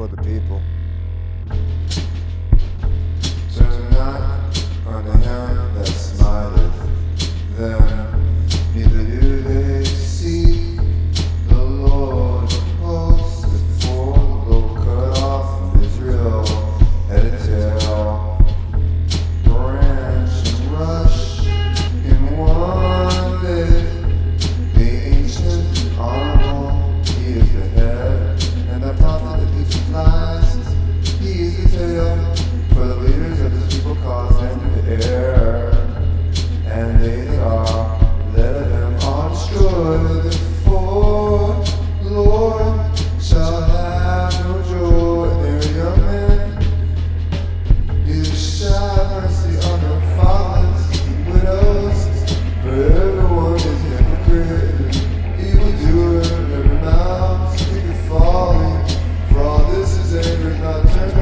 for the people. and they are let them all destroy The forlorn shall have no joy. There are young men. You shall mercy on the fathers, the widows, for everyone is hypocrite, evildoer, every mouth speaking folly. For all this is anger, not turn